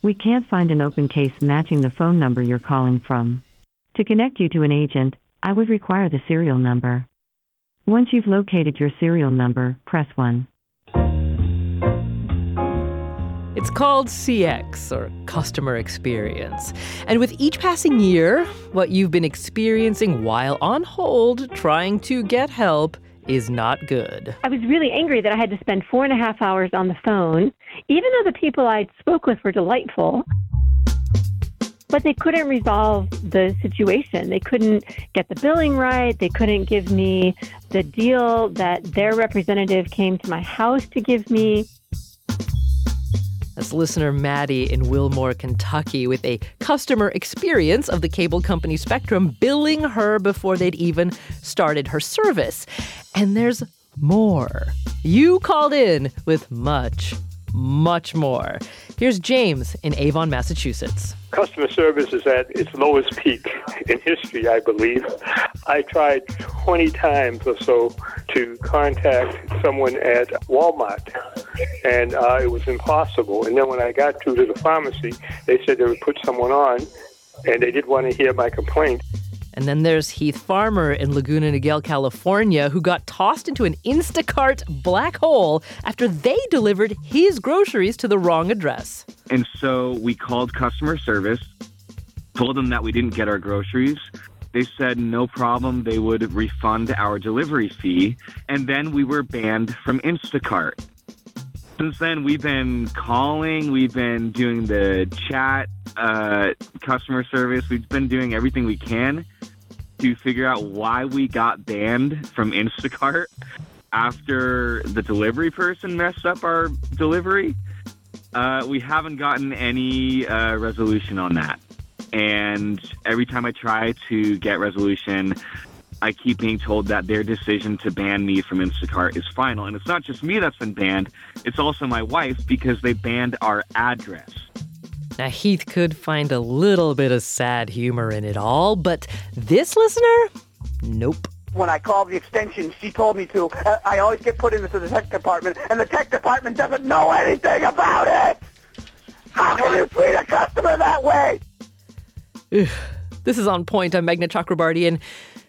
We can't find an open case matching the phone number you're calling from. To connect you to an agent, I would require the serial number. Once you've located your serial number, press 1. It's called CX, or customer experience. And with each passing year, what you've been experiencing while on hold trying to get help is not good. I was really angry that I had to spend four and a half hours on the phone, even though the people I spoke with were delightful. But they couldn't resolve the situation. They couldn't get the billing right. They couldn't give me the deal that their representative came to my house to give me. That's listener Maddie in Wilmore, Kentucky, with a customer experience of the cable company Spectrum billing her before they'd even started her service. And there's more. You called in with much, much more. Here's James in Avon, Massachusetts. Customer service is at its lowest peak in history, I believe. I tried 20 times or so to contact someone at Walmart, and uh, it was impossible. And then when I got to the pharmacy, they said they would put someone on, and they did want to hear my complaint. And then there's Heath Farmer in Laguna Niguel, California, who got tossed into an Instacart black hole after they delivered his groceries to the wrong address. And so we called customer service, told them that we didn't get our groceries. They said no problem, they would refund our delivery fee. And then we were banned from Instacart. Since then, we've been calling, we've been doing the chat, uh, customer service, we've been doing everything we can to figure out why we got banned from Instacart after the delivery person messed up our delivery. Uh, we haven't gotten any uh, resolution on that. And every time I try to get resolution, I keep being told that their decision to ban me from Instacart is final. And it's not just me that's been banned, it's also my wife because they banned our address. Now, Heath could find a little bit of sad humor in it all, but this listener? Nope. When I called the extension, she told me to. Uh, I always get put into the tech department, and the tech department doesn't know anything about it. How can you treat a customer that way? Ugh. This is on point. I'm Meghna Chakrabarti, and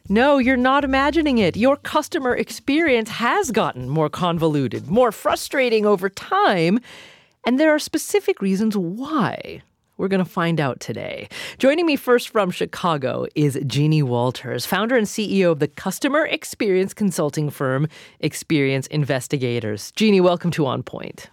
no, you're not imagining it. Your customer experience has gotten more convoluted, more frustrating over time. And there are specific reasons why. We're going to find out today. Joining me first from Chicago is Jeannie Walters, founder and CEO of the customer experience consulting firm Experience Investigators. Jeannie, welcome to On Point.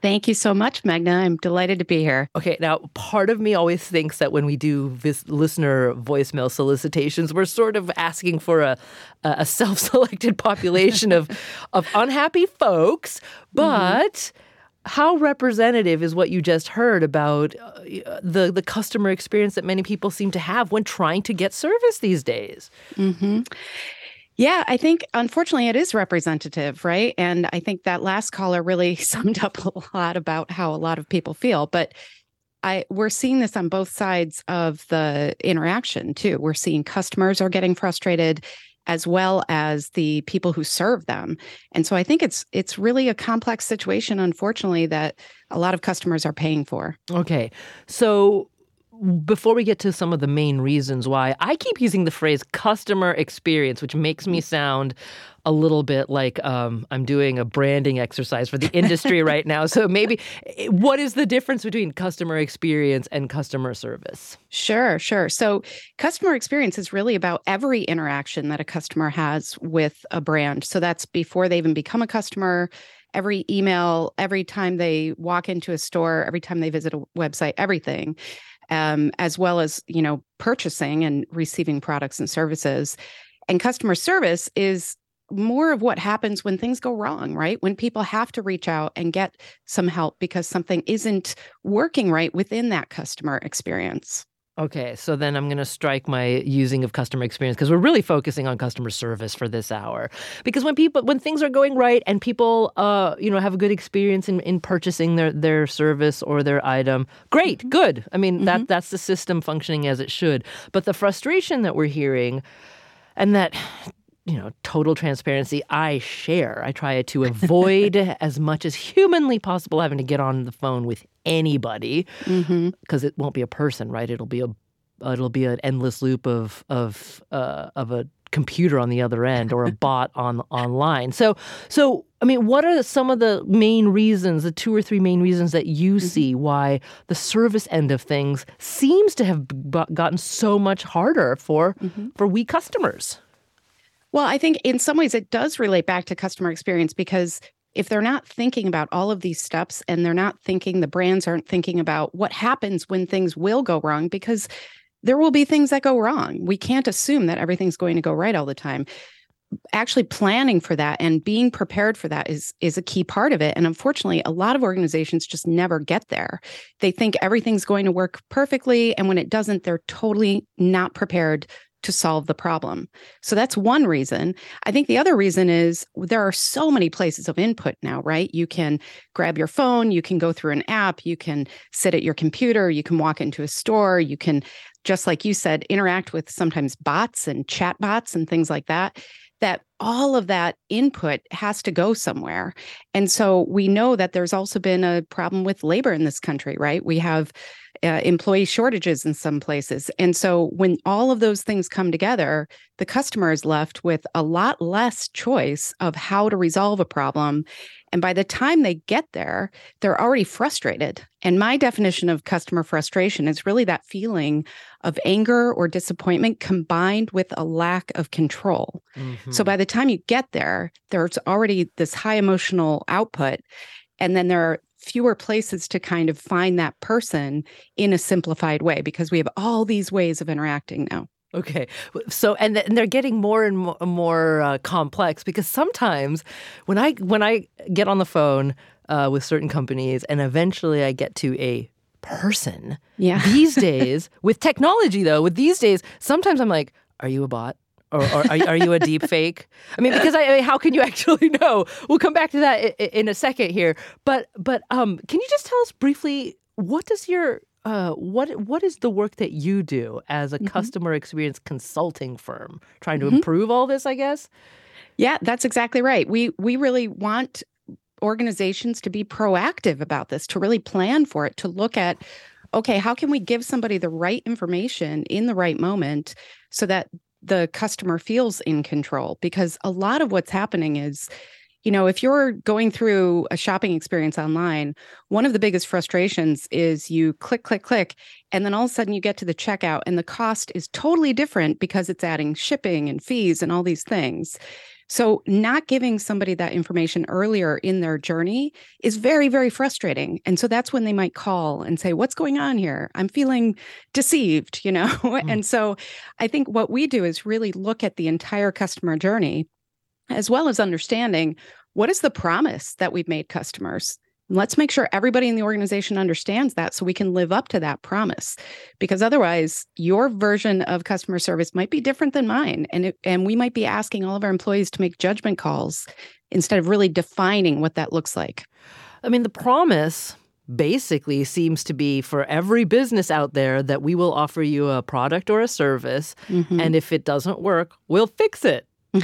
Thank you so much, Meghna. I'm delighted to be here. Okay, now part of me always thinks that when we do this listener voicemail solicitations, we're sort of asking for a a self-selected population of of unhappy folks, but. Mm-hmm how representative is what you just heard about uh, the the customer experience that many people seem to have when trying to get service these days? Mm-hmm. Yeah, I think unfortunately it is representative, right? And I think that last caller really summed up a lot about how a lot of people feel. But I we're seeing this on both sides of the interaction too. We're seeing customers are getting frustrated as well as the people who serve them. And so I think it's it's really a complex situation unfortunately that a lot of customers are paying for. Okay. So before we get to some of the main reasons why, I keep using the phrase customer experience, which makes me sound a little bit like um, I'm doing a branding exercise for the industry right now. So maybe eh, what is the difference between customer experience and customer service? Sure, sure. So customer experience is really about every interaction that a customer has with a brand. So that's before they even become a customer every email, every time they walk into a store, every time they visit a website, everything um, as well as you know purchasing and receiving products and services and customer service is more of what happens when things go wrong right when people have to reach out and get some help because something isn't working right within that customer experience Okay, so then I'm going to strike my using of customer experience because we're really focusing on customer service for this hour. Because when people when things are going right and people uh you know have a good experience in, in purchasing their their service or their item, great, mm-hmm. good. I mean mm-hmm. that that's the system functioning as it should. But the frustration that we're hearing and that you know, total transparency, I share. I try to avoid as much as humanly possible having to get on the phone with anybody because Mm-hmm. it won't be a person, right? It'll be a it'll be an endless loop of of uh, of a computer on the other end or a bot on online. So so I mean, what are some of the main reasons, the two or three main reasons that you Mm-hmm. see why the service end of things seems to have b- gotten so much harder for Mm-hmm. for we customers? Well, I think in some ways it does relate back to customer experience because if they're not thinking about all of these steps and they're not thinking, the brands aren't thinking about what happens when things will go wrong, because there will be things that go wrong. We can't assume that everything's going to go right all the time. Actually planning for that and being prepared for that is is a key part of it. And unfortunately, a lot of organizations just never get there. They think everything's going to work perfectly. And when it doesn't, they're totally not prepared to solve the problem. So that's one reason. I think the other reason is there are so many places of input now, right? You can grab your phone, you can go through an app, you can sit at your computer, you can walk into a store, you can, just like you said, interact with sometimes bots and chat bots and things like that. That all of that input has to go somewhere. And so we know that there's also been a problem with labor in this country, right? We have uh, employee shortages in some places. And so when all of those things come together, the customer is left with a lot less choice of how to resolve a problem. And by the time they get there, they're already frustrated. And my definition of customer frustration is really that feeling of anger or disappointment combined with a lack of control. So by the time you get there, there's already this high emotional output. And then there are fewer places to kind of find that person in a simplified way because we have all these ways of interacting now. Okay. So and, th- and they're getting more and more, more uh, complex because sometimes when I when I get on the phone uh, with certain companies and eventually I get to a person Yeah. these days with technology though with these days sometimes I'm like are you a bot or, or are, are you a deep fake? I mean, because I, I mean, how can you actually know? We'll come back to that in, in a second here. But but um, can you just tell us briefly what does your uh, what what is the work that you do as a customer experience consulting firm trying to improve all this? I guess. Yeah, that's exactly right. We we really want organizations to be proactive about this, to really plan for it, to look at okay, how can we give somebody the right information in the right moment so that the customer feels in control? Because a lot of what's happening is you know, if you're going through a shopping experience online, one of the biggest frustrations is you click, click, click, and then all of a sudden you get to the checkout and the cost is totally different because it's adding shipping and fees and all these things. So, not giving somebody that information earlier in their journey is very, very frustrating. And so that's when they might call and say, What's going on here? I'm feeling deceived, you know? Mm. And so I think what we do is really look at the entire customer journey, as well as understanding what is the promise that we've made customers. Let's make sure everybody in the organization understands that so we can live up to that promise. Because otherwise, your version of customer service might be different than mine. And, it, and we might be asking all of our employees to make judgment calls instead of really defining what that looks like. I mean, the promise basically seems to be for every business out there that we will offer you a product or a service, mm-hmm. and if it doesn't work, we'll fix it.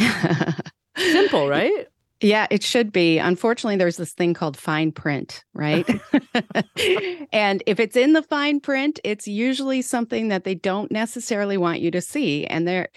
Simple, right? Yeah, it should be. Unfortunately, there's this thing called fine print, right? and if it's in the fine print, it's usually something that they don't necessarily want you to see. And there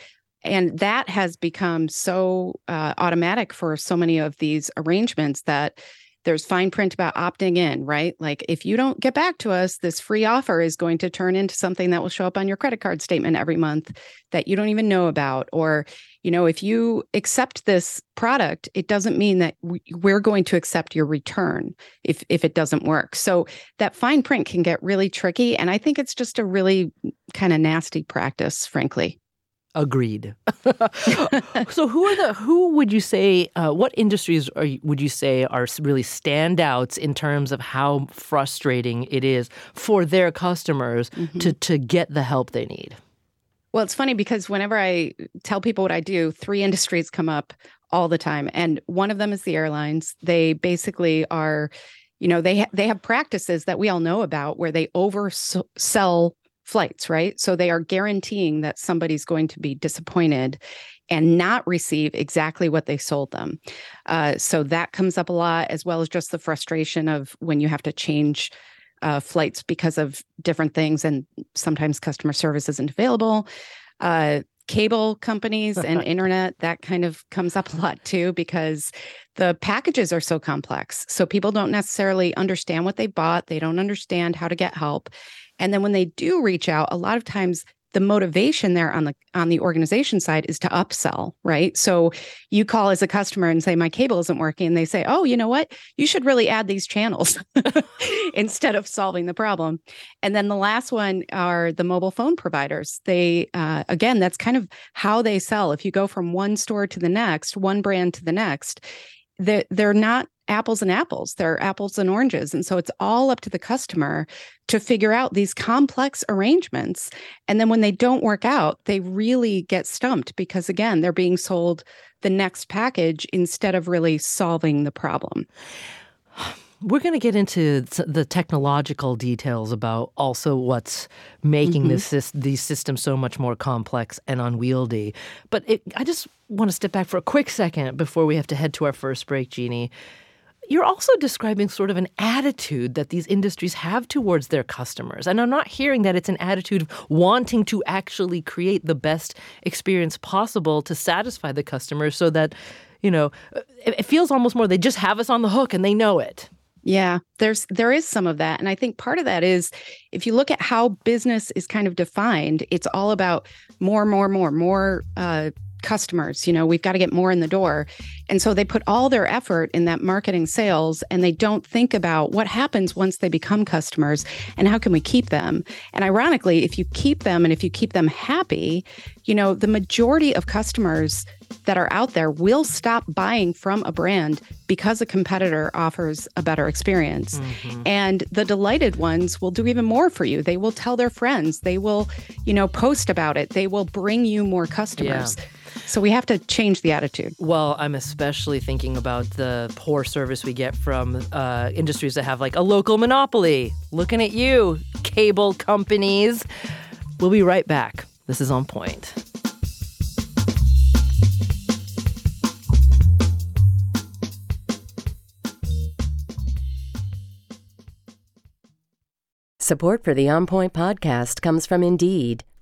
and that has become so uh, automatic for so many of these arrangements that there's fine print about opting in, right? Like if you don't get back to us, this free offer is going to turn into something that will show up on your credit card statement every month that you don't even know about. Or, you know, if you accept this product, it doesn't mean that we- we're going to accept your return if if it doesn't work. So that fine print can get really tricky. And I think it's just a really kind of nasty practice, frankly. Agreed. so, who are the who would you say? Uh, what industries are would you say are really standouts in terms of how frustrating it is for their customers to to get the help they need? Well, it's funny because whenever I tell people what I do, three industries come up all the time, and one of them is the airlines. They basically are, you know, they ha- they have practices that we all know about where they oversell flights, right? So they are guaranteeing that somebody's going to be disappointed. and not receive exactly what they sold them. Uh, so that comes up a lot, as well as just the frustration of when you have to change uh, flights because of different things, and sometimes customer service isn't available. Uh, cable companies and internet, that kind of comes up a lot too, because the packages are so complex. So people don't necessarily understand what they bought, they don't understand how to get help. And then when they do reach out, a lot of times the motivation there on the on the organization side is to upsell right? So you call as a customer and say my cable isn't working and they say oh you know what? You should really add these channels instead of solving the problem. And then the last one are the mobile phone providers. They uh, again that's kind of how they sell. If you go from one store to the next one brand to the next they're, they're not apples and apples. They're apples and oranges. And so it's all up to the customer to figure out these complex arrangements. And then when they don't work out, they really get stumped because, again, they're being sold the next package instead of really solving the problem. We're going to get into the technological details about also what's making mm-hmm. this these systems so much more complex and unwieldy. But it, I just want to step back for a quick second before we have to head to our first break, Jeannie. You're also describing sort of an attitude that these industries have towards their customers. And I'm not hearing that it's an attitude of wanting to actually create the best experience possible to satisfy the customer so that, you know, it feels almost more they just have us on the hook and they know it. Yeah, there's there is some of that and I think part of that is if you look at how business is kind of defined, it's all about more more more more uh customers you know we've got to get more in the door and so they put all their effort in that marketing sales and they don't think about what happens once they become customers and how can we keep them and ironically if you keep them and if you keep them happy you know the majority of customers that are out there will stop buying from a brand because a competitor offers a better experience. Mm-hmm. And the delighted ones will do even more for you. They will tell their friends, they will, you know, post about it, they will bring you more customers. Yeah. So we have to change the attitude. Well, I'm especially thinking about the poor service we get from uh, industries that have like a local monopoly. Looking at you, cable companies. We'll be right back. This is On Point. Support for the On Point podcast comes from Indeed.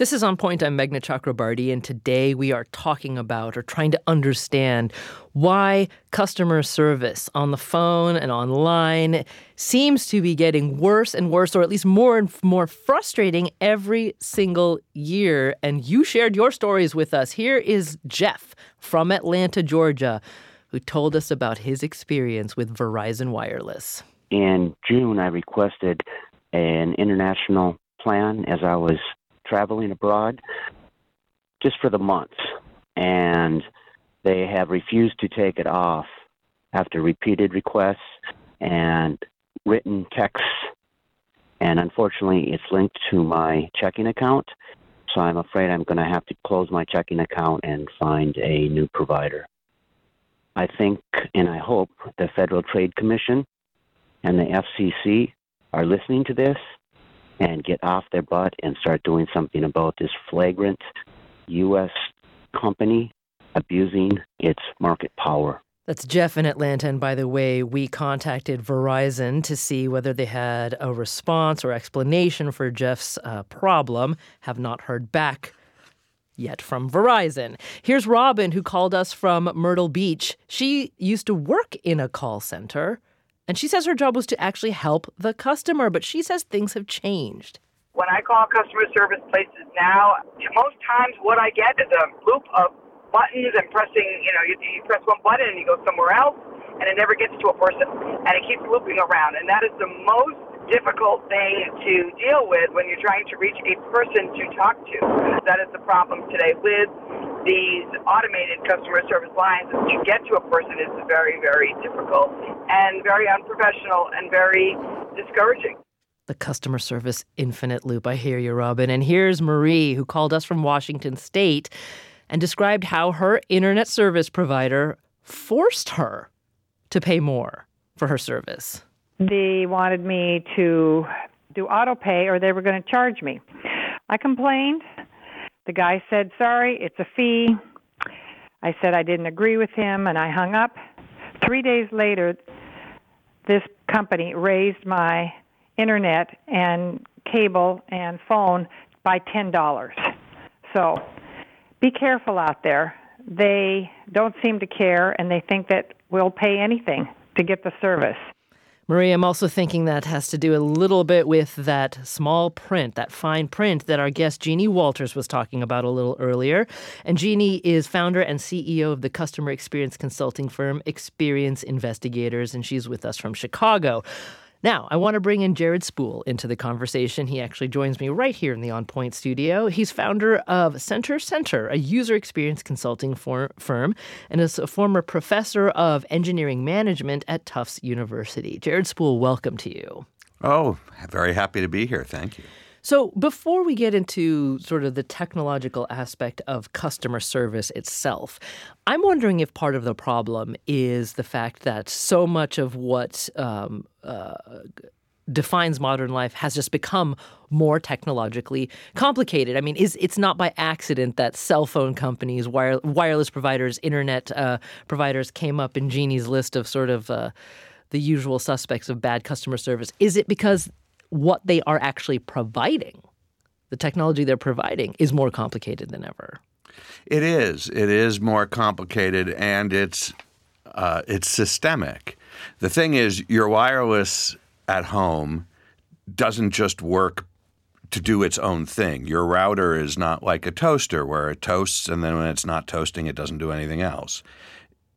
This is On Point. I'm Meghna Chakrabarti, and today we are talking about or trying to understand why customer service on the phone and online seems to be getting worse and worse, or at least more and more frustrating every single year. And you shared your stories with us. Here is Jeff from Atlanta, Georgia, who told us about his experience with Verizon Wireless. In June, I requested an international plan as I was traveling abroad just for the month, and they have refused to take it off after repeated requests and written texts. And unfortunately, it's linked to my checking account, so I'm afraid I'm going to have to close my checking account and find a new provider. I think and I hope the Federal Trade Commission and the FCC are listening to this and get off their butt and start doing something about this flagrant U.S. company abusing its market power. That's Jeff in Atlanta. And by the way, we contacted Verizon to see whether they had a response or explanation for Jeff's uh, problem. Have not heard back yet from Verizon. Here's Robin, who called us from Myrtle Beach. She used to work in a call center, and she says her job was to actually help the customer, but she says things have changed. When I call customer service places now, most times what I get is a loop of buttons and pressing, you know, you, you press one button and you go somewhere else, and it never gets to a person, and it keeps looping around. And that is the most difficult thing to deal with when you're trying to reach a person to talk to. That is the problem today with these automated customer service lines. To get to a person is very, very difficult and very unprofessional and very discouraging the customer service infinite loop. I hear you, Robin. And here's Marie, who called us from Washington State and described how her internet service provider forced her to pay more for her service. They wanted me to do auto pay or they were going to charge me. I complained. The guy said, Sorry, it's a fee. I said I didn't agree with him and I hung up. Three days later, this company raised my internet and cable and phone by $10. So be careful out there. They don't seem to care and they think that we'll pay anything to get the service. Marie, I'm also thinking that has to do a little bit with that small print, that fine print that our guest Jeannie Walters was talking about a little earlier. And Jeannie is founder and CEO of the customer experience consulting firm Experience Investigators, and she's with us from Chicago. Now, I want to bring in Jared Spool into the conversation. He actually joins me right here in the On Point studio. He's founder of Center Centre, a user experience consulting for, firm, and is a former professor of engineering management at Tufts University. Jared Spool, welcome to you. Oh, very happy to be here. Thank you. So, before we get into sort of the technological aspect of customer service itself, I'm wondering if part of the problem is the fact that so much of what um, uh, defines modern life has just become more technologically complicated. I mean, is it's not by accident that cell phone companies, wire, wireless providers, internet uh, providers came up in Jeannie's list of sort of uh, the usual suspects of bad customer service. Is it because what they are actually providing, the technology they're providing, is more complicated than ever. It is. It is more complicated, and it's uh, it's systemic. The thing is, your wireless at home doesn't just work to do its own thing. Your router is not like a toaster where it toasts and then when it's not toasting, it doesn't do anything else.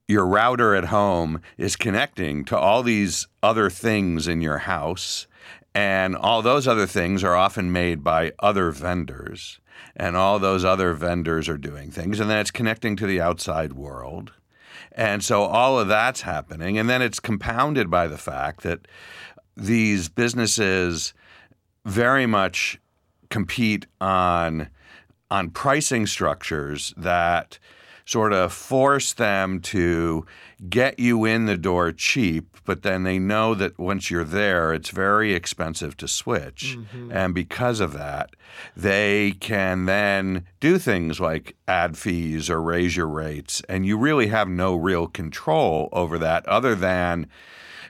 Your router at home is connecting to all these other things in your house and all those other things are often made by other vendors. And all those other vendors are doing things. And then it's connecting to the outside world. And so all of that's happening. And then it's compounded by the fact that these businesses very much compete on on pricing structures that sort of force them to get you in the door cheap, but then they know that once you're there, it's very expensive to switch. Mm-hmm. And because of that, they can then do things like add fees or raise your rates. And you really have no real control over that other than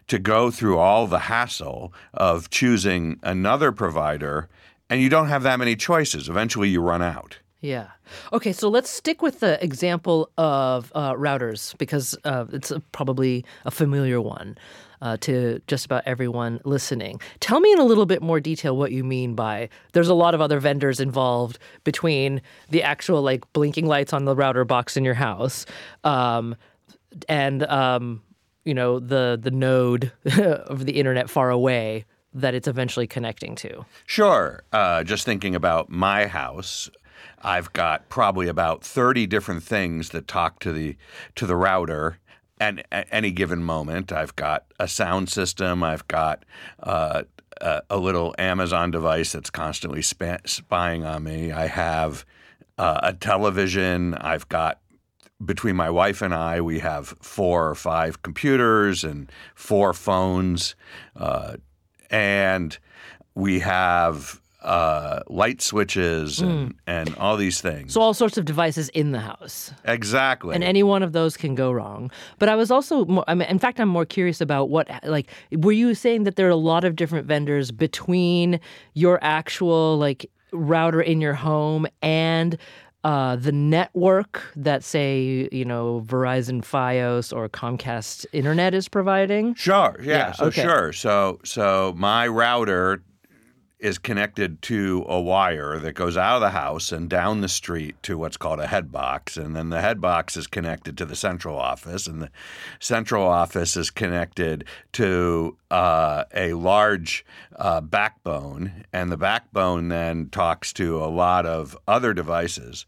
to go through all the hassle of choosing another provider. And you don't have that many choices. Eventually, you run out. Yeah. Okay, so let's stick with the example of uh, routers because uh, it's a, probably a familiar one uh, to just about everyone listening. Tell me in a little bit more detail what you mean by there's a lot of other vendors involved between the actual like blinking lights on the router box in your house um, and um, you know the the node of the internet far away that it's eventually connecting to. Sure. Uh, just thinking about my house, I've got probably about 30 different things that talk to the to the router and at any given moment. I've got a sound system. I've got uh, a, a, little Amazon device that's constantly sp- spying on me. I have uh, a television. I've got between my wife and I, we have four or five computers and four phones, uh, and we have uh, light switches and, and all these things. So all sorts of devices in the house. exactly. And any one of those can go wrong. But I was also, more, I mean, in fact, I'm more curious about what, like, were you saying that there are a lot of different vendors between your actual, like, router in your home and uh, the network that, say, you know, Verizon Fios or Comcast Internet is providing? Sure. Yeah. Yeah, so okay. sure. So so my router is connected to a wire that goes out of the house and down the street to what's called a head box, and then the head box is connected to the central office, and the central office is connected to uh, a large uh, backbone, and the backbone then talks to a lot of other devices,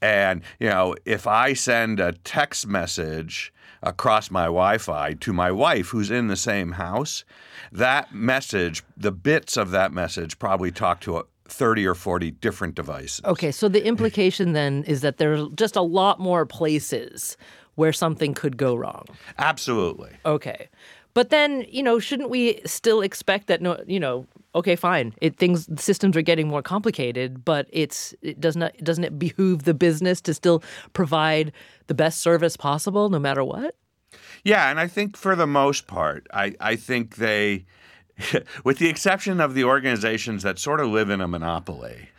and you know if I send a text message across my Wi-Fi to my wife who's in the same house, that message, the bits of that message probably talk to a 30 or 40 different devices. Okay, so the implication then is that there's just a lot more places where something could go wrong. Absolutely. Okay. But then, you know, shouldn't we still expect that no, you know, okay, fine. It things systems are getting more complicated, but it's it doesn't it, doesn't it behoove the business to still provide the best service possible no matter what? Yeah, and I think for the most part, I, I think they, with the exception of the organizations that sort of live in a monopoly,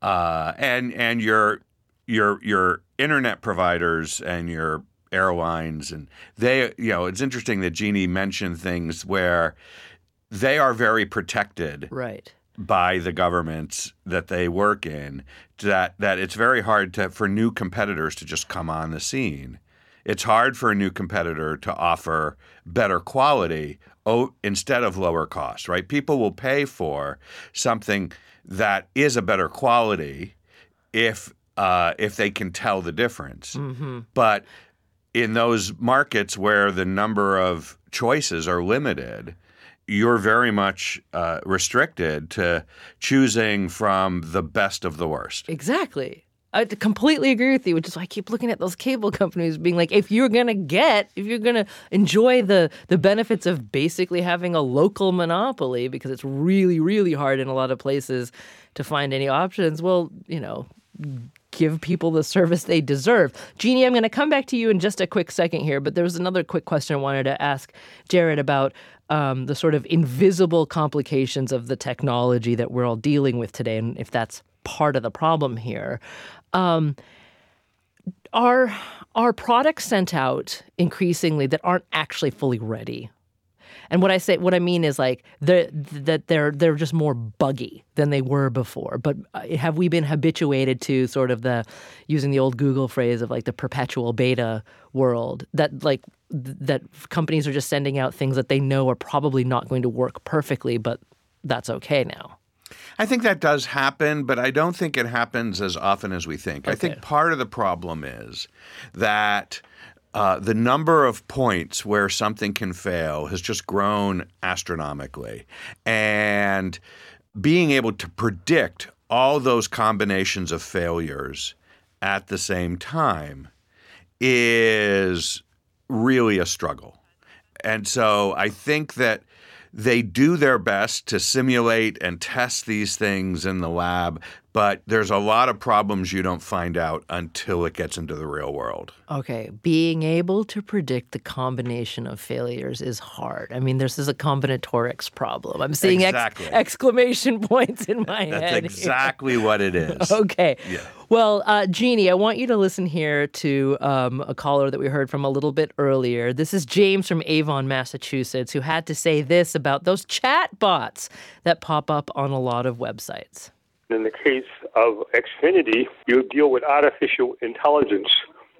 uh, and and your your your internet providers and your airlines and they you know it's interesting that Jeannie mentioned things where they are very protected Right. by the governments that they work in that that it's very hard to for new competitors to just come on the scene. It's hard for a new competitor to offer better quality oh, instead of lower cost, right? People will pay for something that is a better quality if uh, if they can tell the difference. Mm-hmm. But in those markets where the number of choices are limited, you're very much uh, restricted to choosing from the best of the worst. Exactly. I completely agree with you, which is why I keep looking at those cable companies being like, if you're gonna get, if you're gonna enjoy the the benefits of basically having a local monopoly, because it's really, really hard in a lot of places to find any options, well, you know, give people the service they deserve. Jeannie, I'm going to come back to you in just a quick second here, but there was another quick question I wanted to ask Jared about um, the sort of invisible complications of the technology that we're all dealing with today, and if that's part of the problem here. Um, are are products sent out increasingly that aren't actually fully ready? And what I say, what I mean is like the, that they're they're just more buggy than they were before. But uh, have we been habituated to sort of the using the old Google phrase of like the perpetual beta world that like th- that companies are just sending out things that they know are probably not going to work perfectly, but that's okay now. I think that does happen, but I don't think it happens as often as we think. I think part of the problem is that uh, the number of points where something can fail has just grown astronomically. And being able to predict all those combinations of failures at the same time is really a struggle. And so I think that they do their best to simulate and test these things in the lab, but there's a lot of problems you don't find out until it gets into the real world. Okay, being able to predict the combination of failures is hard. I mean, this is a combinatorics problem. I'm seeing ex- Exactly. exclamation points in my head. That's here. exactly what it is. Okay. Yeah. Well, uh, Jeannie, I want you to listen here to um, a caller that we heard from a little bit earlier. This is James from Avon, Massachusetts, who had to say this about those chat bots that pop up on a lot of websites. In the case of Xfinity, you deal with artificial intelligence,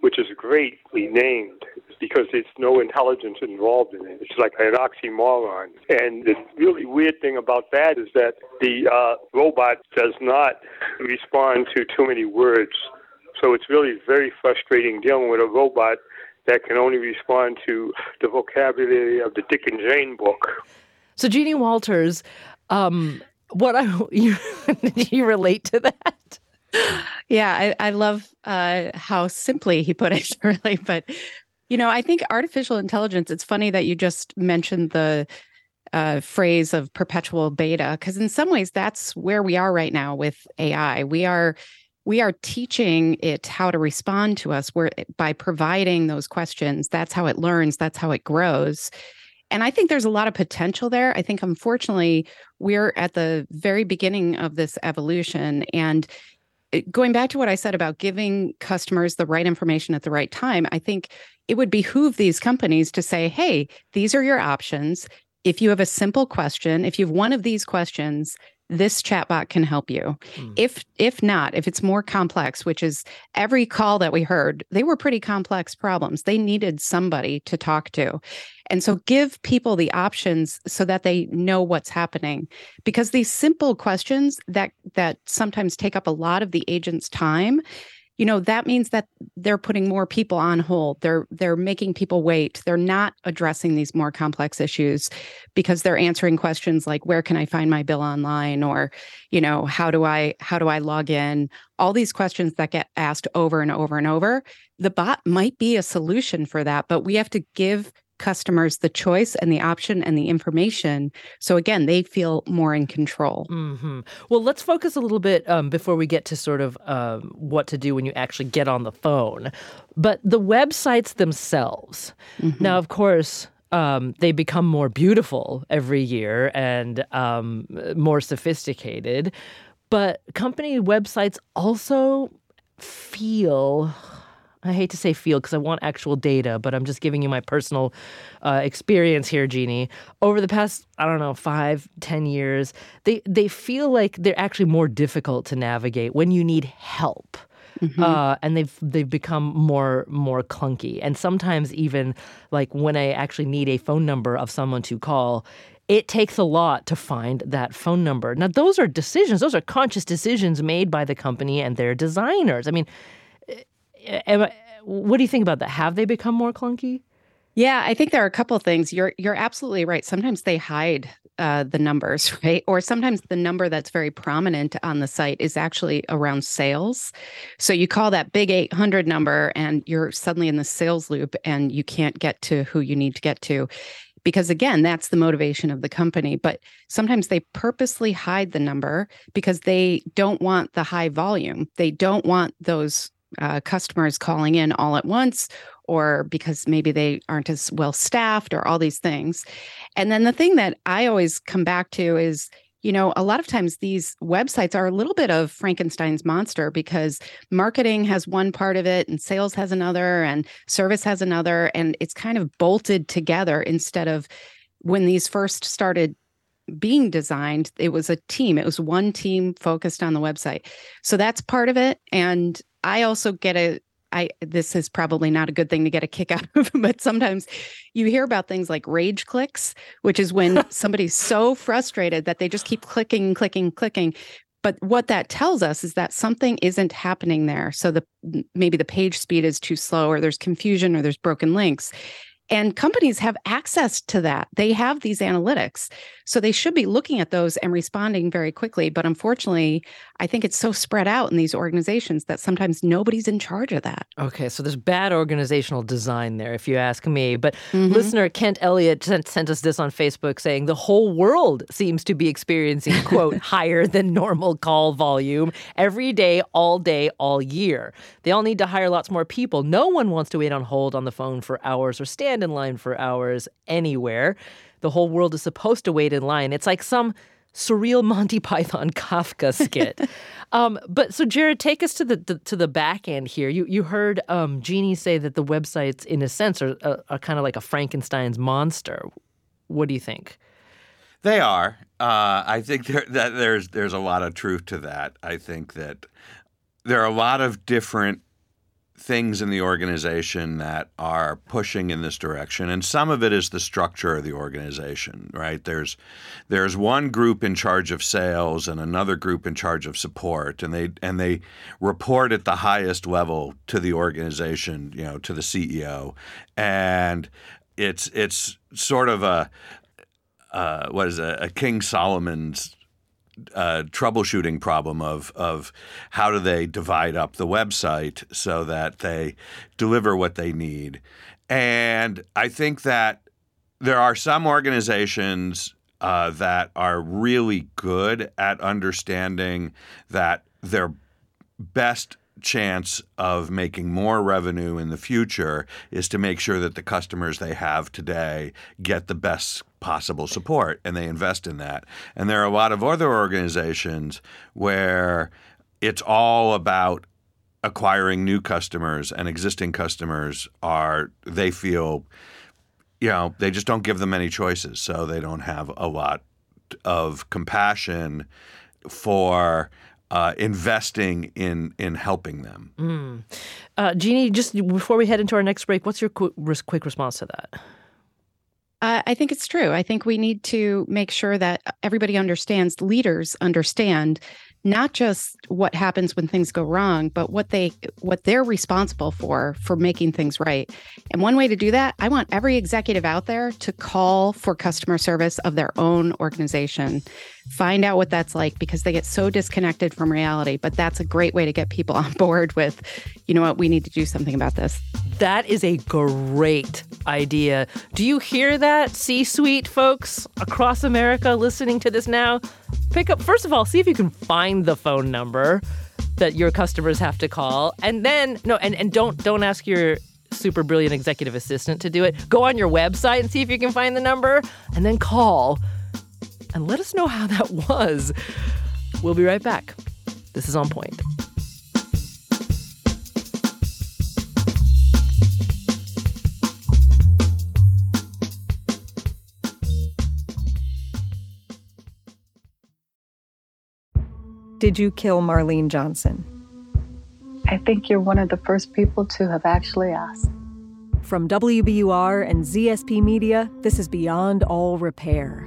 which is greatly named because there's no intelligence involved in it. It's like an oxymoron. And the really weird thing about that is that the uh, robot does not respond to too many words. So it's really very frustrating dealing with a robot that can only respond to the vocabulary of the Dick and Jane book. So, Jeannie Walters, um, what I you, do you relate to that? Yeah, I, I love uh, how simply he put it, really. But, you know, I think artificial intelligence, it's funny that you just mentioned the uh, phrase of perpetual beta because in some ways that's where we are right now with AI. We are we are teaching it how to respond to us where by providing those questions that's how it learns that's how it grows and i think there's a lot of potential there. I think unfortunately we're at the very beginning of this evolution and eh, going back to what i said about giving customers the right information at the right time i think it would behoove these companies to say hey these are your options. If you have a simple question if you have one of these questions this chatbot can help you. Mm. If if not, if it's more complex, which is every call that we heard, they were pretty complex problems. They needed somebody to talk to. And so give people the options so that they know what's happening because these simple questions that that sometimes take up a lot of the agent's time you know that means that they're putting more people on hold. They're they're making people wait. They're not addressing these more complex issues because they're answering questions like where can i find my bill online? or you know how do i how do i log in? All these questions that get asked over and over and over. The bot might be a solution for that but we have to give customers the choice and the option and the information. So again, they feel more in control. Mm-hmm. Well, let's focus a little bit um, before we get to sort of um, what to do when you actually get on the phone. But the websites themselves. Mm-hmm. Now, of course, um, they become more beautiful every year and um, more sophisticated. But company websites also feel I hate to say feel because I want actual data, but I'm just giving you my personal uh, experience here, Jeannie. Over the past, I don't know, five, ten years, they they feel like they're actually more difficult to navigate when you need help. Mm-hmm. Uh, and they've they've become more more clunky, and sometimes even like when I actually need a phone number of someone to call, it takes a lot to find that phone number. Now, those are decisions; those are conscious decisions made by the company and their designers. I mean, am, what do you think about that? Have they become more clunky? Yeah, I think there are a couple things. You're you're absolutely right. Sometimes they hide uh, the numbers, right? Or sometimes the number that's very prominent on the site is actually around sales. So you call that big 800 number, and you're suddenly in the sales loop, and you can't get to who you need to get to. Because again, that's the motivation of the company. But sometimes they purposely hide the number because they don't want the high volume. They don't want those uh, customers calling in all at once or because maybe they aren't as well staffed or all these things. And then the thing that I always come back to is you know, a lot of times these websites are a little bit of Frankenstein's monster because marketing has one part of it and sales has another and service has another. And it's kind of bolted together instead of when these first started being designed, it was a team, it was one team focused on the website. So that's part of it. And I also get a I this is probably not a good thing to get a kick out of, but sometimes you hear about things like rage clicks, which is when somebody's so frustrated that they just keep clicking, clicking, clicking. But what that tells us is that something isn't happening there. So the maybe the page speed is too slow or there's confusion or there's broken links. And companies have access to that. They have these analytics. So they should be looking at those and responding very quickly. But unfortunately, I think it's so spread out in these organizations that sometimes nobody's in charge of that. Okay, so there's bad organizational design there, if you ask me. But mm-hmm. listener Kent Elliott sent, sent us this on Facebook saying the whole world seems to be experiencing, quote, higher than normal call volume every day, all day, all year. They all need to hire lots more people. No one wants to wait on hold on the phone for hours or stand in line for hours anywhere. The whole world is supposed to wait in line. It's like some surreal Monty Python Kafka skit. um, but so Jared, take us to the, the, to the back end here. You you heard um, Jeannie say that the websites, in a sense, are, are, are kind of like a Frankenstein's monster. What do you think? They are. Uh, I think there, that there's there's a lot of truth to that. I think that there are a lot of different things in the organization that are pushing in this direction and some of it is the structure of the organization right? There's there's one group in charge of sales and another group in charge of support and they and they report at the highest level to the organization you know to the CEO and it's it's sort of a uh, what is a, a King Solomon's uh, troubleshooting problem of of how do they divide up the website so that they deliver what they need. And I think that there are some organizations uh, that are really good at understanding that their best chance of making more revenue in the future is to make sure that the customers they have today get the best possible support and they invest in that. And there are a lot of other organizations where it's all about acquiring new customers and existing customers are they feel you know they just don't give them any choices so they don't have a lot of compassion for uh, investing in in helping them. Mm. Uh, Jeannie, just before we head into our next break, what's your quick, quick response to that? I think it's true. I think we need to make sure that everybody understands, leaders understand not just what happens when things go wrong but what they what they're responsible for for making things right and one way to do that i want every executive out there to call for customer service of their own organization find out what that's like because they get so disconnected from reality. But that's a great way to get people on board with you know what we need to do something about this. That is a great idea. Do you hear that c suite folks across america listening to this now? Pick up first of all see if you can find the phone number that your customers have to call. And then no and, and don't don't ask your super brilliant executive assistant to do it. Go on your website and see if you can find the number and then call and let us know how that was we'll be right back this is on point Did you kill Marlene Johnson? I think you're one of the first people to have actually asked. From WBUR and ZSP Media, this is Beyond All Repair,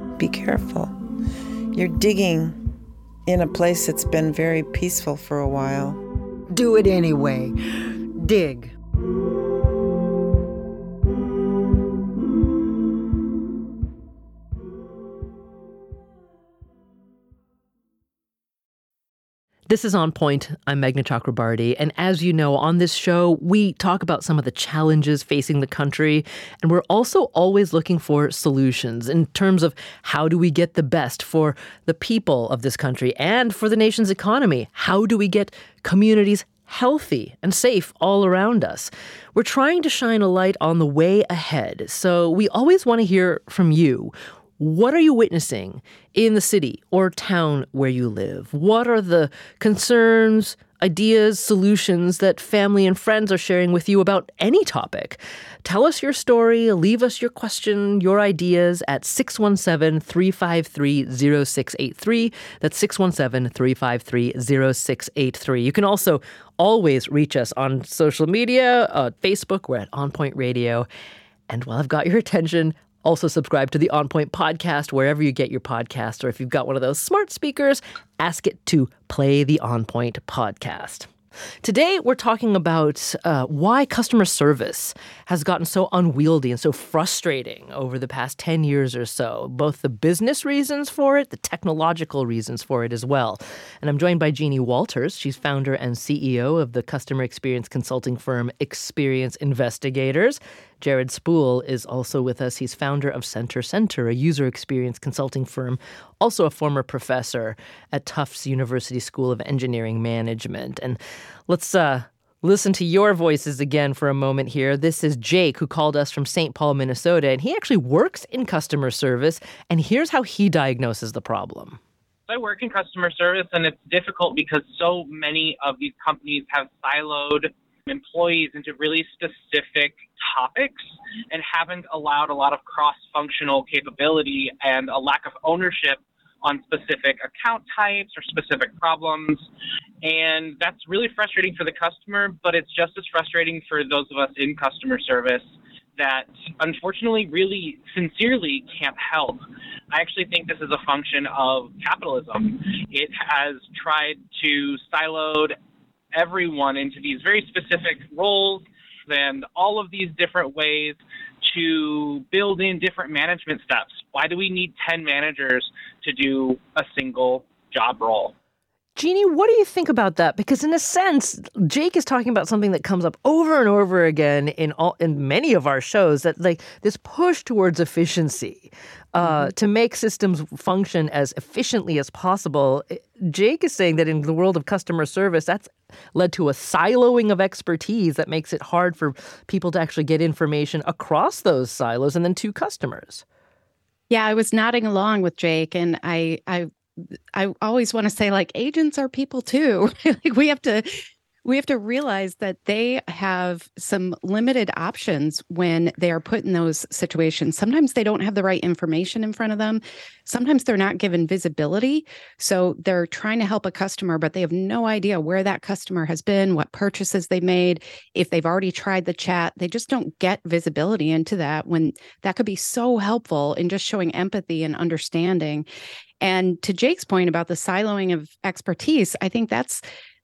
Be careful. You're digging in a place that's been very peaceful for a while. Do it anyway. Dig. This is On Point. I'm Meghna Chakrabarti. And as you know, on this show, we talk about some of the challenges facing the country. And we're also always looking for solutions in terms of how do we get the best for the people of this country and for the nation's economy? How do we get communities healthy and safe all around us? We're trying to shine a light on the way ahead. So we always want to hear from you. What are you witnessing in the city or town where you live? What are the concerns, ideas, solutions that family and friends are sharing with you about any topic? Tell us your story, leave us your question, your ideas at 617 353 0683. That's 617 353 0683. You can also always reach us on social media, uh, Facebook, we're at On Point Radio. And while I've got your attention, also, subscribe to the On Point podcast wherever you get your podcast, or if you've got one of those smart speakers, ask it to play the On Point podcast. Today, we're talking about uh, why customer service has gotten so unwieldy and so frustrating over the past 10 years or so, both the business reasons for it, the technological reasons for it as well. And I'm joined by Jeannie Walters. She's founder and CEO of the customer experience consulting firm Experience Investigators. Jared Spool is also with us. He's founder of Center Centre, a user experience consulting firm, also a former professor at Tufts University School of Engineering Management. And let's uh, listen to your voices again for a moment here. This is Jake, who called us from St. Paul, Minnesota, and he actually works in customer service. And here's how he diagnoses the problem. I work in customer service, and it's difficult because so many of these companies have siloed employees into really specific topics and haven't allowed a lot of cross functional capability and a lack of ownership on specific account types or specific problems. And that's really frustrating for the customer, but it's just as frustrating for those of us in customer service that unfortunately really sincerely can't help. I actually think this is a function of capitalism. It has tried to siloed everyone into these very specific roles and all of these different ways to build in different management steps. Why do we need 10 managers to do a single job role? Jeannie, what do you think about that? Because in a sense, Jake is talking about something that comes up over and over again in all in many of our shows that like this push towards efficiency uh, mm-hmm. to make systems function as efficiently as possible. Jake is saying that in the world of customer service, that's led to a siloing of expertise that makes it hard for people to actually get information across those silos and then to customers. Yeah, I was nodding along with Jake, and I I I always want to say like agents are people too. like we have to we have to realize that they have some limited options when they are put in those situations. Sometimes they don't have the right information in front of them. Sometimes they're not given visibility. So they're trying to help a customer, but they have no idea where that customer has been, what purchases they made, if they've already tried the chat. They just don't get visibility into that when that could be so helpful in just showing empathy and understanding. And to Jake's point about the siloing of expertise, I think that's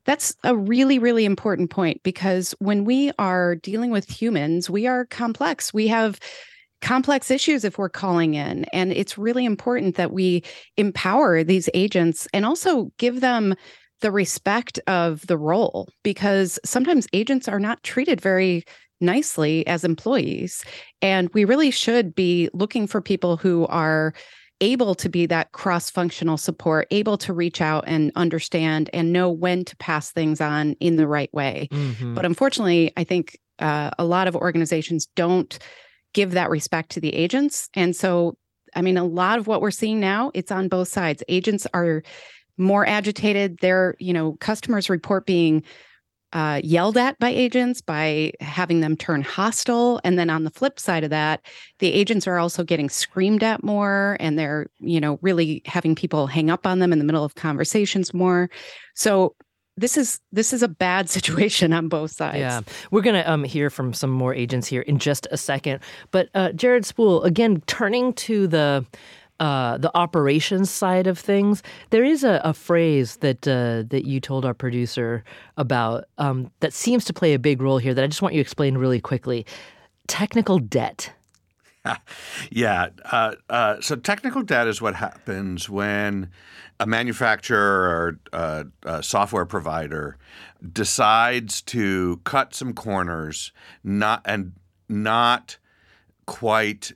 that's a really, really important point because when we are dealing with humans, we are complex. We have complex issues if we're calling in. And it's really important that we empower these agents and also give them the respect of the role because sometimes agents are not treated very nicely as employees. And we really should be looking for people who are able to be that cross functional support, able to reach out and understand and know when to pass things on in the right way. Mm-hmm. But unfortunately, I think uh, a lot of organizations don't give that respect to the agents. And so, I mean, a lot of what we're seeing now, it's on both sides. Agents are more agitated. Their, you know, customers report being uh, yelled at by agents by having them turn hostile and then on the flip side of that the agents are also getting screamed at more and they're you know really having people hang up on them in the middle of conversations more so this is this is a bad situation on both sides. Yeah, we're gonna um, hear from some more agents here in just a second. But uh, Jared Spool, again, turning to the uh, the operations side of things, there is a, a phrase that uh, that you told our producer about um, that seems to play a big role here. That I just want you to explain really quickly. Technical debt. yeah. Uh, uh, so technical debt is what happens when a manufacturer or uh, a software provider decides to cut some corners, not and not quite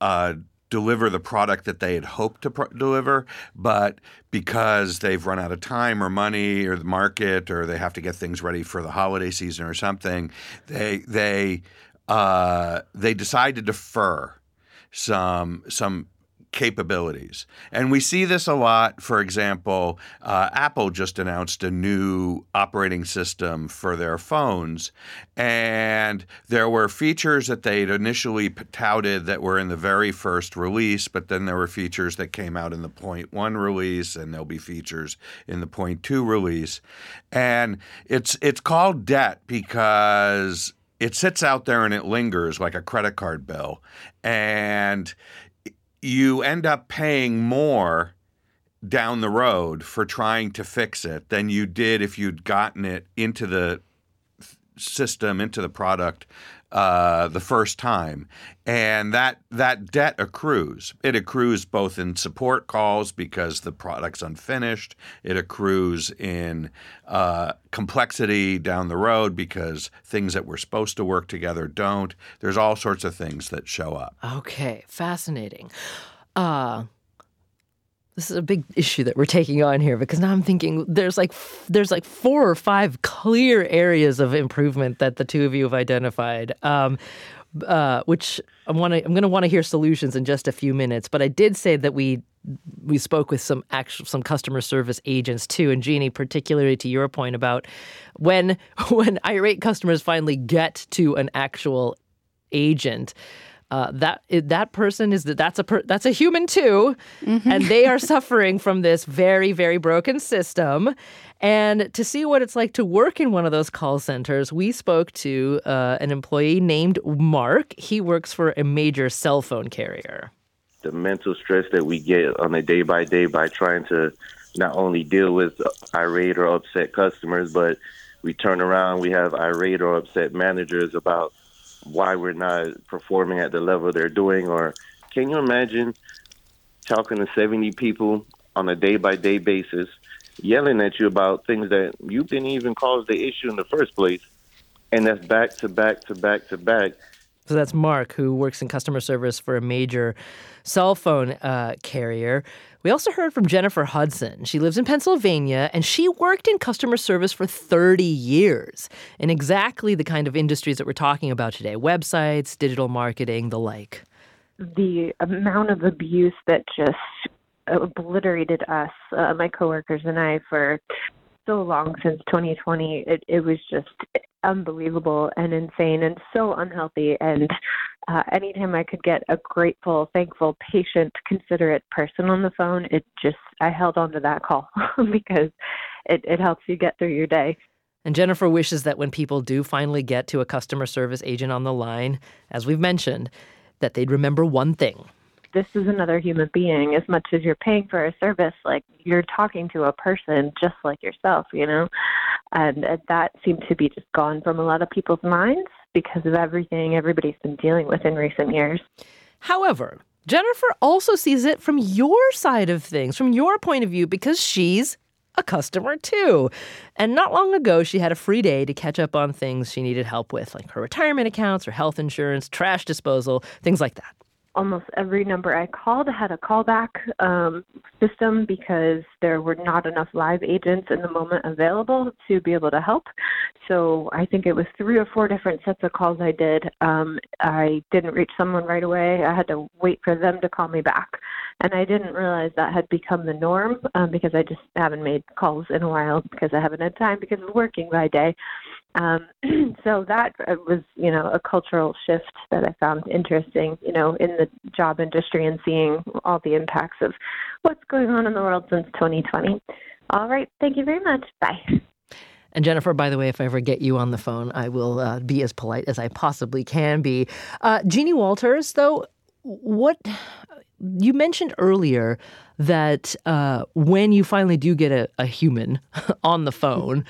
uh, deliver the product that they had hoped to deliver, but because they've run out of time or money or the market or they have to get things ready for the holiday season or something, they they uh, they decide to defer some some capabilities. And we see this a lot. For example, uh, Apple just announced a new operating system for their phones, and there were features that they'd initially touted that were in the very first release, but then there were features that came out in the one release, and there'll be features in the two release. And it's it's called debt because it sits out there and it lingers like a credit card bill. And you end up paying more down the road for trying to fix it than you did if you'd gotten it into the system, into the product uh, the first time, and that that debt accrues. It accrues both in support calls because the product's unfinished. It accrues in uh, complexity down the road because things that were supposed to work together don't. There's all sorts of things that show up. Okay, fascinating. Uh, this is a big issue that we're taking on here because now I'm thinking there's like there's like four or five clear areas of improvement that the two of you have identified. Um, uh, which I want to I'm going to want to hear solutions in just a few minutes. But I did say that we we spoke with some actual some customer service agents too, and Jeannie, particularly to your point about when when irate customers finally get to an actual agent uh, that that person is that's a per, that's a human too, mm-hmm. and they are suffering from this very very broken system. And to see what it's like to work in one of those call centers, we spoke to uh, an employee named Mark. He works for a major cell phone carrier. the mental stress that we get on a day by day by trying to not only deal with irate or upset customers, but we turn around, we have irate or upset managers about why we're not performing at the level they're doing. Or can you imagine talking to 70 people on a day by day basis, yelling at you about things that you didn't even cause the issue in the first place? And that's back to back to back to back. So that's Mark, who works in customer service for a major cell phone uh, carrier. We also heard from Jennifer Hudson. She lives in Pennsylvania and she worked in customer service for 30 years in exactly the kind of industries that we're talking about today websites, digital marketing, the like. The amount of abuse that just obliterated us, uh, my coworkers and I, for so long since 2020. It, it was just unbelievable and insane and so unhealthy. And uh, anytime I could get a grateful, thankful, patient, considerate person on the phone, it just, I held on to that call because it, it helps you get through your day. And Jennifer wishes that when people do finally get to a customer service agent on the line, as we've mentioned, that they'd remember one thing this is another human being as much as you're paying for a service like you're talking to a person just like yourself you know? And uh, that seemed to be just gone from a lot of people's minds because of everything everybody's been dealing with in recent years. However jennifer also sees it from your side of things from your point of view because she's a customer too. And not long ago, she had a free day to catch up on things she needed help with, like her retirement accounts, her health insurance, trash disposal, things like that almost every number I called had a callback um, system because there were not enough live agents in the moment available to be able to help. So I think it was three or four different sets of calls I did. Um, I didn't reach someone right away. I had to wait for them to call me back. And I didn't realize that had become the norm um, because I just haven't made calls in a while because I haven't had time because of working by day. Um, so that uh, was, you know, a cultural shift that I found interesting, you know, in the job industry and seeing all the impacts of what's going on in the world since 2020. All right. Thank you very much. Bye. And Jennifer, by the way, if I ever get you on the phone, I will uh, be as polite as I possibly can be. Uh, Jeannie Walters, though, what you mentioned earlier that uh, when you finally do get a, a human on the phone,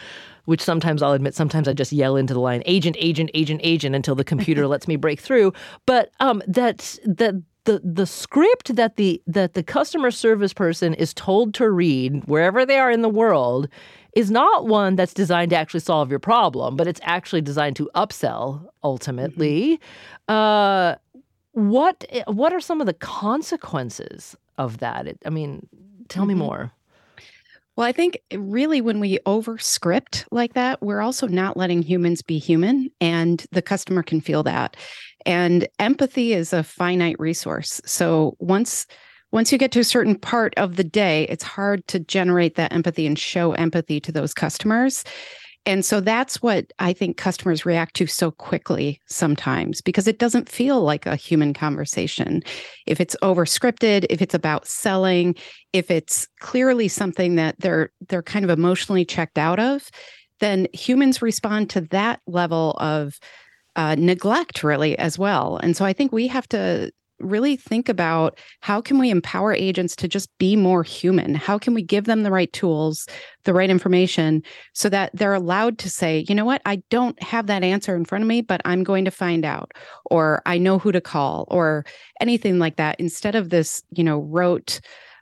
which sometimes I'll admit, sometimes I just yell into the line, agent, agent, agent, agent, until the computer lets me break through. But um, that that the the script that the that the customer service person is told to read wherever they are in the world is not one that's designed to actually solve your problem, but it's actually designed to upsell ultimately. Mm-hmm. Uh, what what are some of the consequences of that? It, I mean, tell mm-hmm. me more. Well, I think eh, really when we over script like that, we're also not letting humans be human, and the customer can feel that. And empathy is a finite resource. So once once you get to a certain part of the day, it's hard to generate that empathy and show empathy to those customers. And so that's what I think customers react to so quickly sometimes because it doesn't feel like a human conversation. If it's over scripted, if it's about selling, if it's clearly something that they're they're kind of emotionally checked out of, then humans respond to that level of uh, neglect really as well. And so I think we have to really think about how can we empower agents to just be more human how can we give them the right tools the right information so that they're allowed to say you know what i don't have that answer in front of me but i'm going to find out or i know who to call or anything like that instead of this you know rote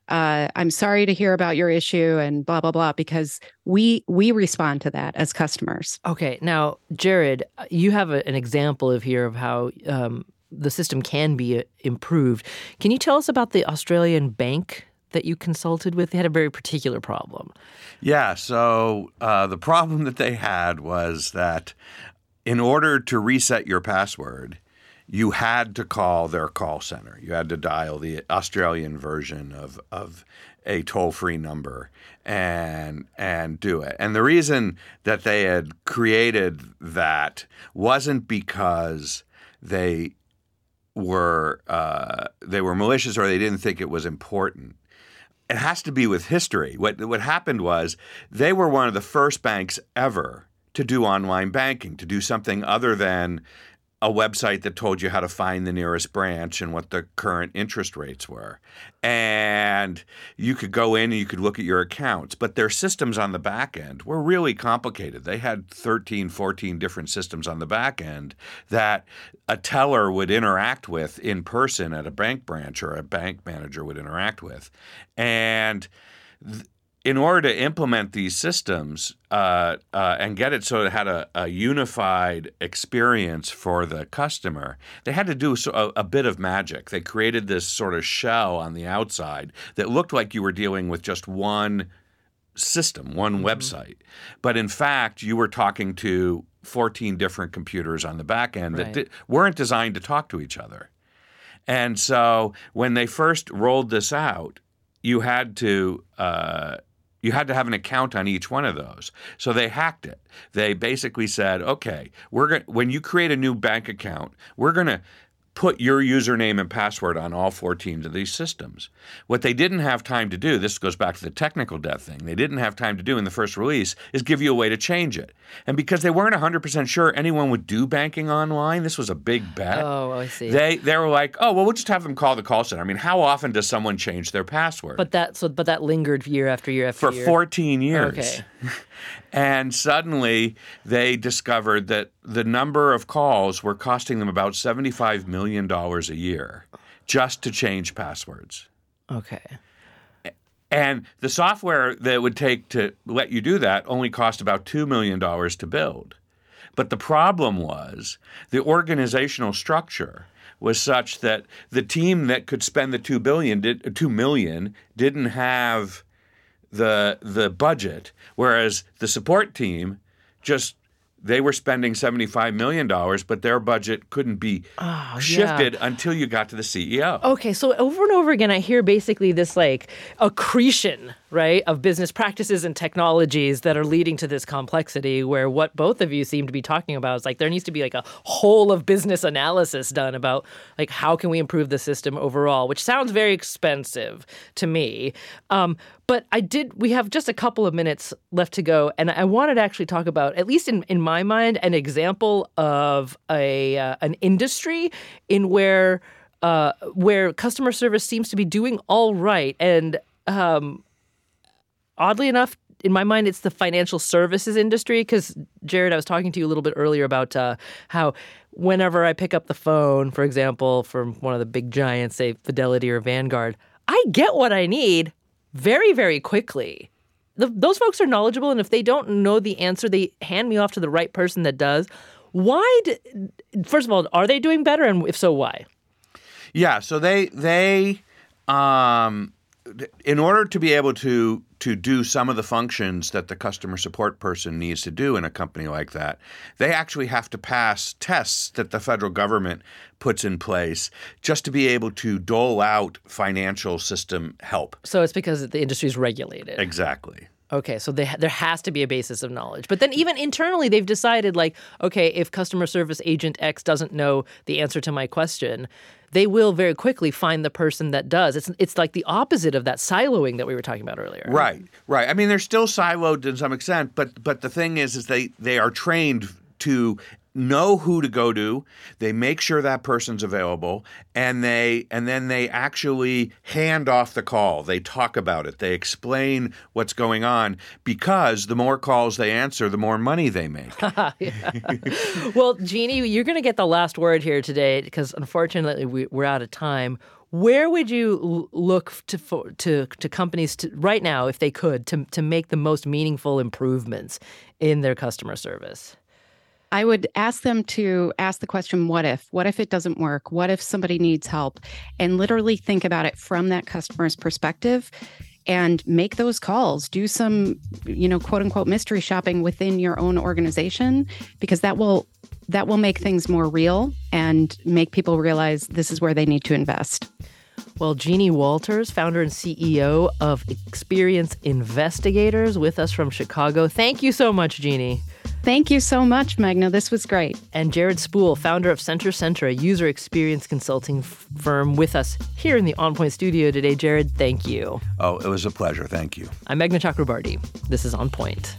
uh, I'm sorry to hear about your issue and blah blah blah because we we respond to that as customers. Okay, now Jared, you have a, an example of here of how um, the system can be uh, improved. Can you tell us about the Australian bank that you consulted with? They had a very particular problem. Yeah. So uh, the problem that they had was that in order to reset your password, you had to call their call center. You had to dial the Australian version of, of a toll free number and and do it. And the reason that they had created that wasn't because they were uh, they were malicious or they didn't think it was important. It has to be with history. What what happened was they were one of the first banks ever to do online banking, to do something other than a website that told you how to find the nearest branch and what the current interest rates were. And you could go in and you could look at your accounts, but their systems on the back end were really complicated. They had 13, 14 different systems on the back end that a teller would interact with in person at a bank branch or a bank manager would interact with. And th- in order to implement these systems uh, uh, and get it so it had a, a, unified experience for the customer, they had to do a, a, bit of magic. They created this sort of shell on the outside that looked like you were dealing with just one system, one mm-hmm. website. But in fact, you were talking to 14 different computers on the back end right. that di- weren't designed to talk to each other. And so when they first rolled this out, you had to uh, you had to have an account on each one of those. So they hacked it. They basically said, "Okay, we're going when you create a new bank account, we're going to put your username and password on all 14 of these systems. What they didn't have time to do, this goes back to the technical debt thing, they didn't have time to do in the first release is give you a way to change it. And because they weren't 100% sure anyone would do banking online, this was a big bet. Oh, I see. They they were like, "Oh, well we'll just have them call the call center." I mean, how often does someone change their password? But that so but that lingered year after year after For year. For 14 years. Okay. And suddenly they discovered that the number of calls were costing them about $75 million a year just to change passwords. Okay. And the software that would take to let you do that only cost about $2 million to build. But the problem was the organizational structure was such that the team that could spend the 2 billion did, 2 million didn't have the the budget, whereas the support team just they were spending $75 million, but their budget couldn't be oh, shifted yeah. until you got to the CEO. Okay, so over and over again, I hear basically this like accretion, right, of business practices and technologies that are leading to this complexity where what both of you seem to be talking about is like there needs to be like a whole of business analysis done about like how can we improve the system overall, which sounds very expensive to me. Um, but I did, we have just a couple of minutes left to go. And I wanted to actually talk about, at least in, in my mind, an example of a uh, an industry in where uh, where customer service seems to be doing all right. And um, oddly enough, in my mind, it's the financial services industry. Because Jared, I was talking to you a little bit earlier about uh, how whenever I pick up the phone, for example, from one of the big giants, say Fidelity or Vanguard, I get what I need very, very quickly. The, those folks are knowledgeable, and if they don't know the answer, they hand me off to the right person that does. Why? First of all, are they doing better, and if so, why? Yeah, so they they um, in order to be able to to do some of the functions that the customer support person needs to do in a company like that, they actually have to pass tests that the federal government puts in place just to be able to dole out financial system help. So it's because the industry is regulated. Exactly. Okay, so they, there has to be a basis of knowledge. But then, even internally, they've decided like, okay, if customer service agent X doesn't know the answer to my question, they will very quickly find the person that does. It's it's like the opposite of that siloing that we were talking about earlier. Right, right. I mean, they're still siloed to some extent, but but the thing is, is they they are trained to know who to go to. They make sure that person's available and they and then they actually hand off the call. They talk about it. They explain what's going on because the more calls they answer the more money they make. Well jeannie you're going to get the last word here today because unfortunately we, we're out of time. Where would you look to for, to to companies to, right now, if they could, to to make the most meaningful improvements in their customer service? I would ask them to ask the question, what if? What if it doesn't work? What if somebody needs help? And literally think about it from that customer's perspective and make those calls. Do some, you know, quote unquote mystery shopping within your own organization because that will that will make things more real and make people realize this is where they need to invest. Well, Jeannie Walters, founder and CEO of Experience Investigators, with us from Chicago. Thank you so much, Jeannie. Thank you so much, Meghna. This was great. And Jared Spool, founder of Center Centre, a user experience consulting firm, with us here in the On Point studio today. Jared, thank you. Oh, it was a pleasure. Thank you. I'm Meghna Chakrabarti. This is On Point.